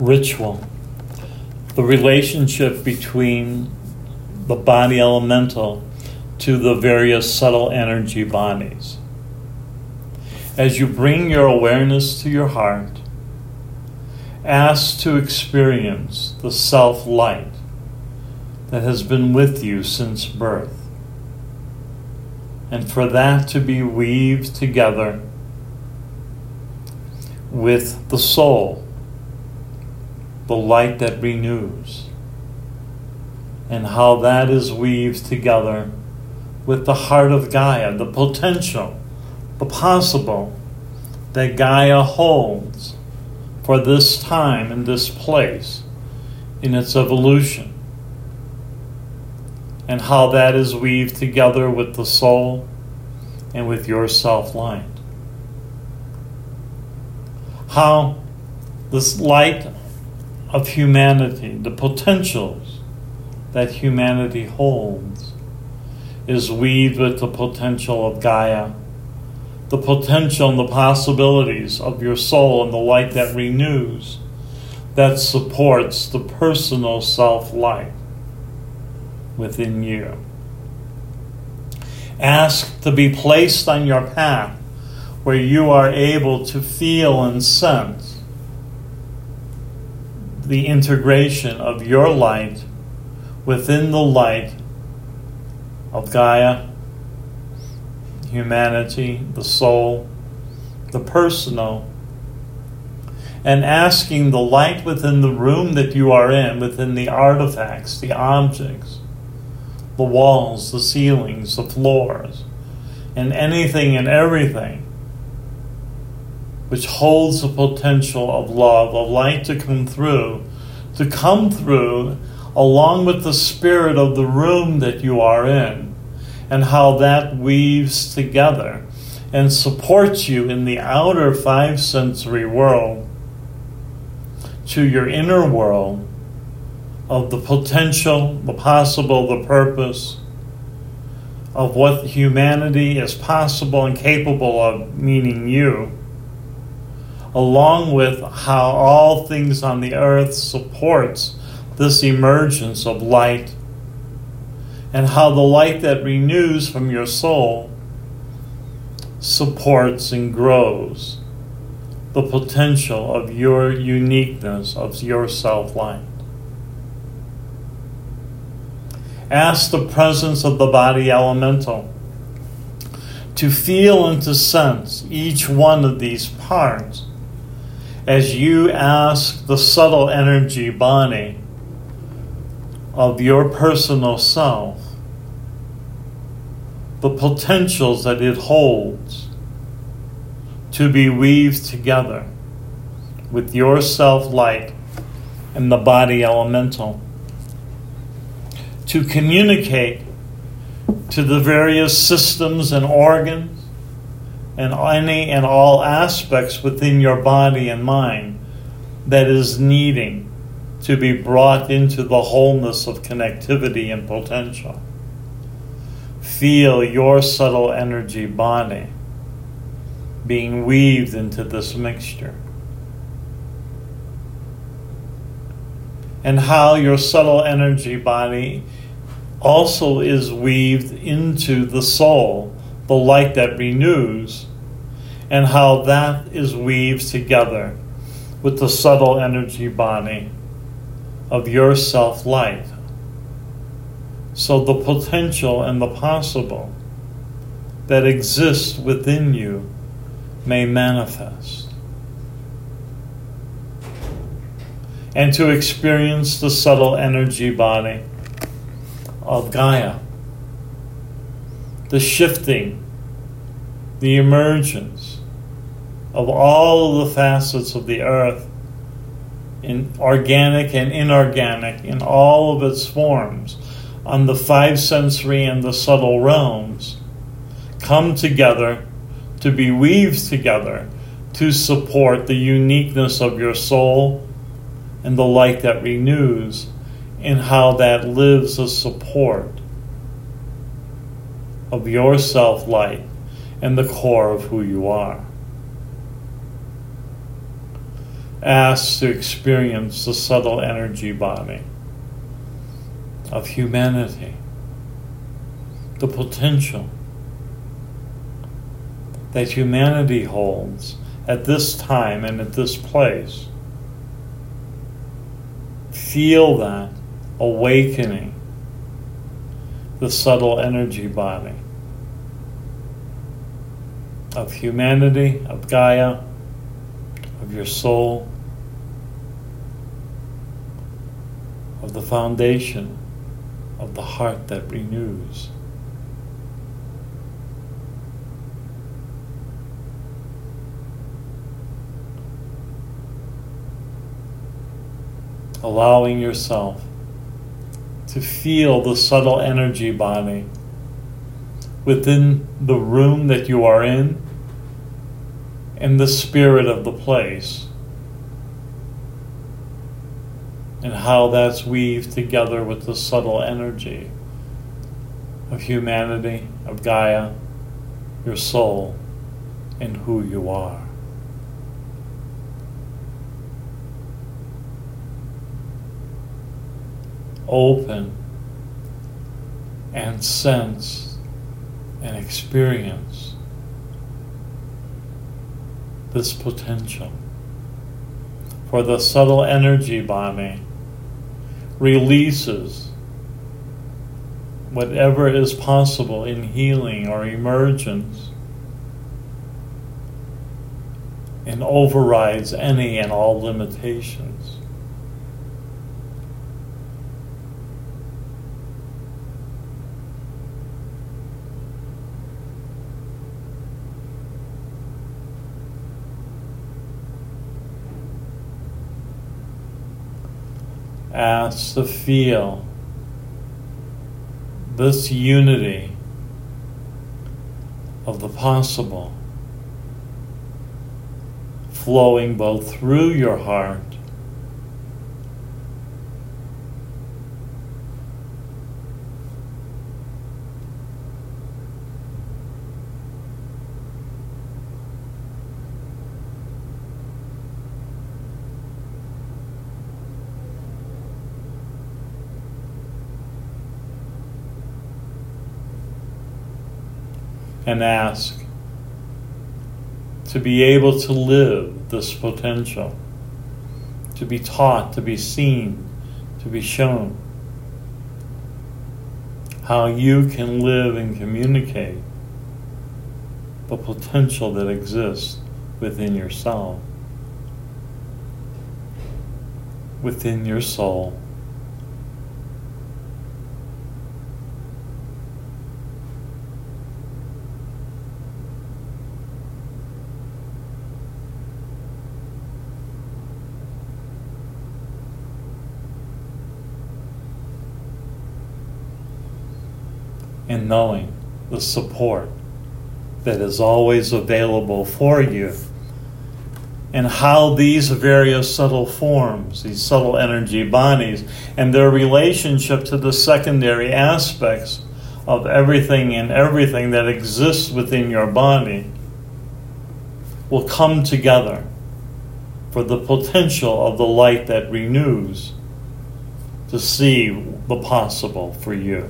ritual, the relationship between the body elemental to the various subtle energy bodies. As you bring your awareness to your heart, ask to experience the self light that has been with you since birth. And for that to be weaved together with the soul, the light that renews, and how that is weaved together with the heart of Gaia, the potential, the possible that Gaia holds for this time and this place in its evolution, and how that is weaved together with the soul and with your self light. How this light of humanity, the potentials that humanity holds, is weaved with the potential of Gaia the potential and the possibilities of your soul and the light that renews, that supports the personal self light within you. Ask to be placed on your path where you are able to feel and sense the integration of your light within the light of Gaia humanity, the soul, the personal, and asking the light within the room that you are in, within the artifacts, the objects, the walls, the ceilings, the floors, and anything and everything which holds the potential of love, of light to come through, to come through along with the spirit of the room that you are in and how that weaves together and supports you in the outer five sensory world to your inner world of the potential, the possible, the purpose of what humanity is possible and capable of, meaning you, along with how all things on the earth supports this emergence of light and how the light that renews from your soul supports and grows the potential of your uniqueness, of your self light. Ask the presence of the body elemental to feel and to sense each one of these parts as you ask the subtle energy body of your personal self the potentials that it holds to be weaved together with your self light and the body elemental. To communicate to the various systems and organs and any and all aspects within your body and mind that is needing to be brought into the wholeness of connectivity and potential feel your subtle energy body being weaved into this mixture. And how your subtle energy body also is weaved into the soul, the light that renews, and how that is weaved together with the subtle energy body of your self light so the potential and the possible that exists within you may manifest. And to experience the subtle energy body of Gaia, the shifting, the emergence of all of the facets of the earth in organic and inorganic in all of its forms on the five sensory and the subtle realms come together to be weaved together to support the uniqueness of your soul and the light that renews and how that lives as support of your self light and the core of who you are. Ask to experience the subtle energy body of humanity, the potential that humanity holds at this time and at this place. Feel that awakening the subtle energy body of humanity, of Gaia, of your soul, of the foundation of the heart that renews. Allowing yourself to feel the subtle energy body within the room that you are in and the spirit of the place and how that's weaved together with the subtle energy of humanity, of Gaia, your soul, and who you are. Open and sense and experience this potential for the subtle energy body releases whatever is possible in healing or emergence and overrides any and all limitations. Ask to feel this unity of the possible flowing both through your heart and ask to be able to live this potential, to be taught, to be seen, to be shown how you can live and communicate the potential that exists within yourself, within your soul. And knowing the support that is always available for you. And how these various subtle forms, these subtle energy bodies, and their relationship to the secondary aspects of everything and everything that exists within your body will come together for the potential of the light that renews to see the possible for you.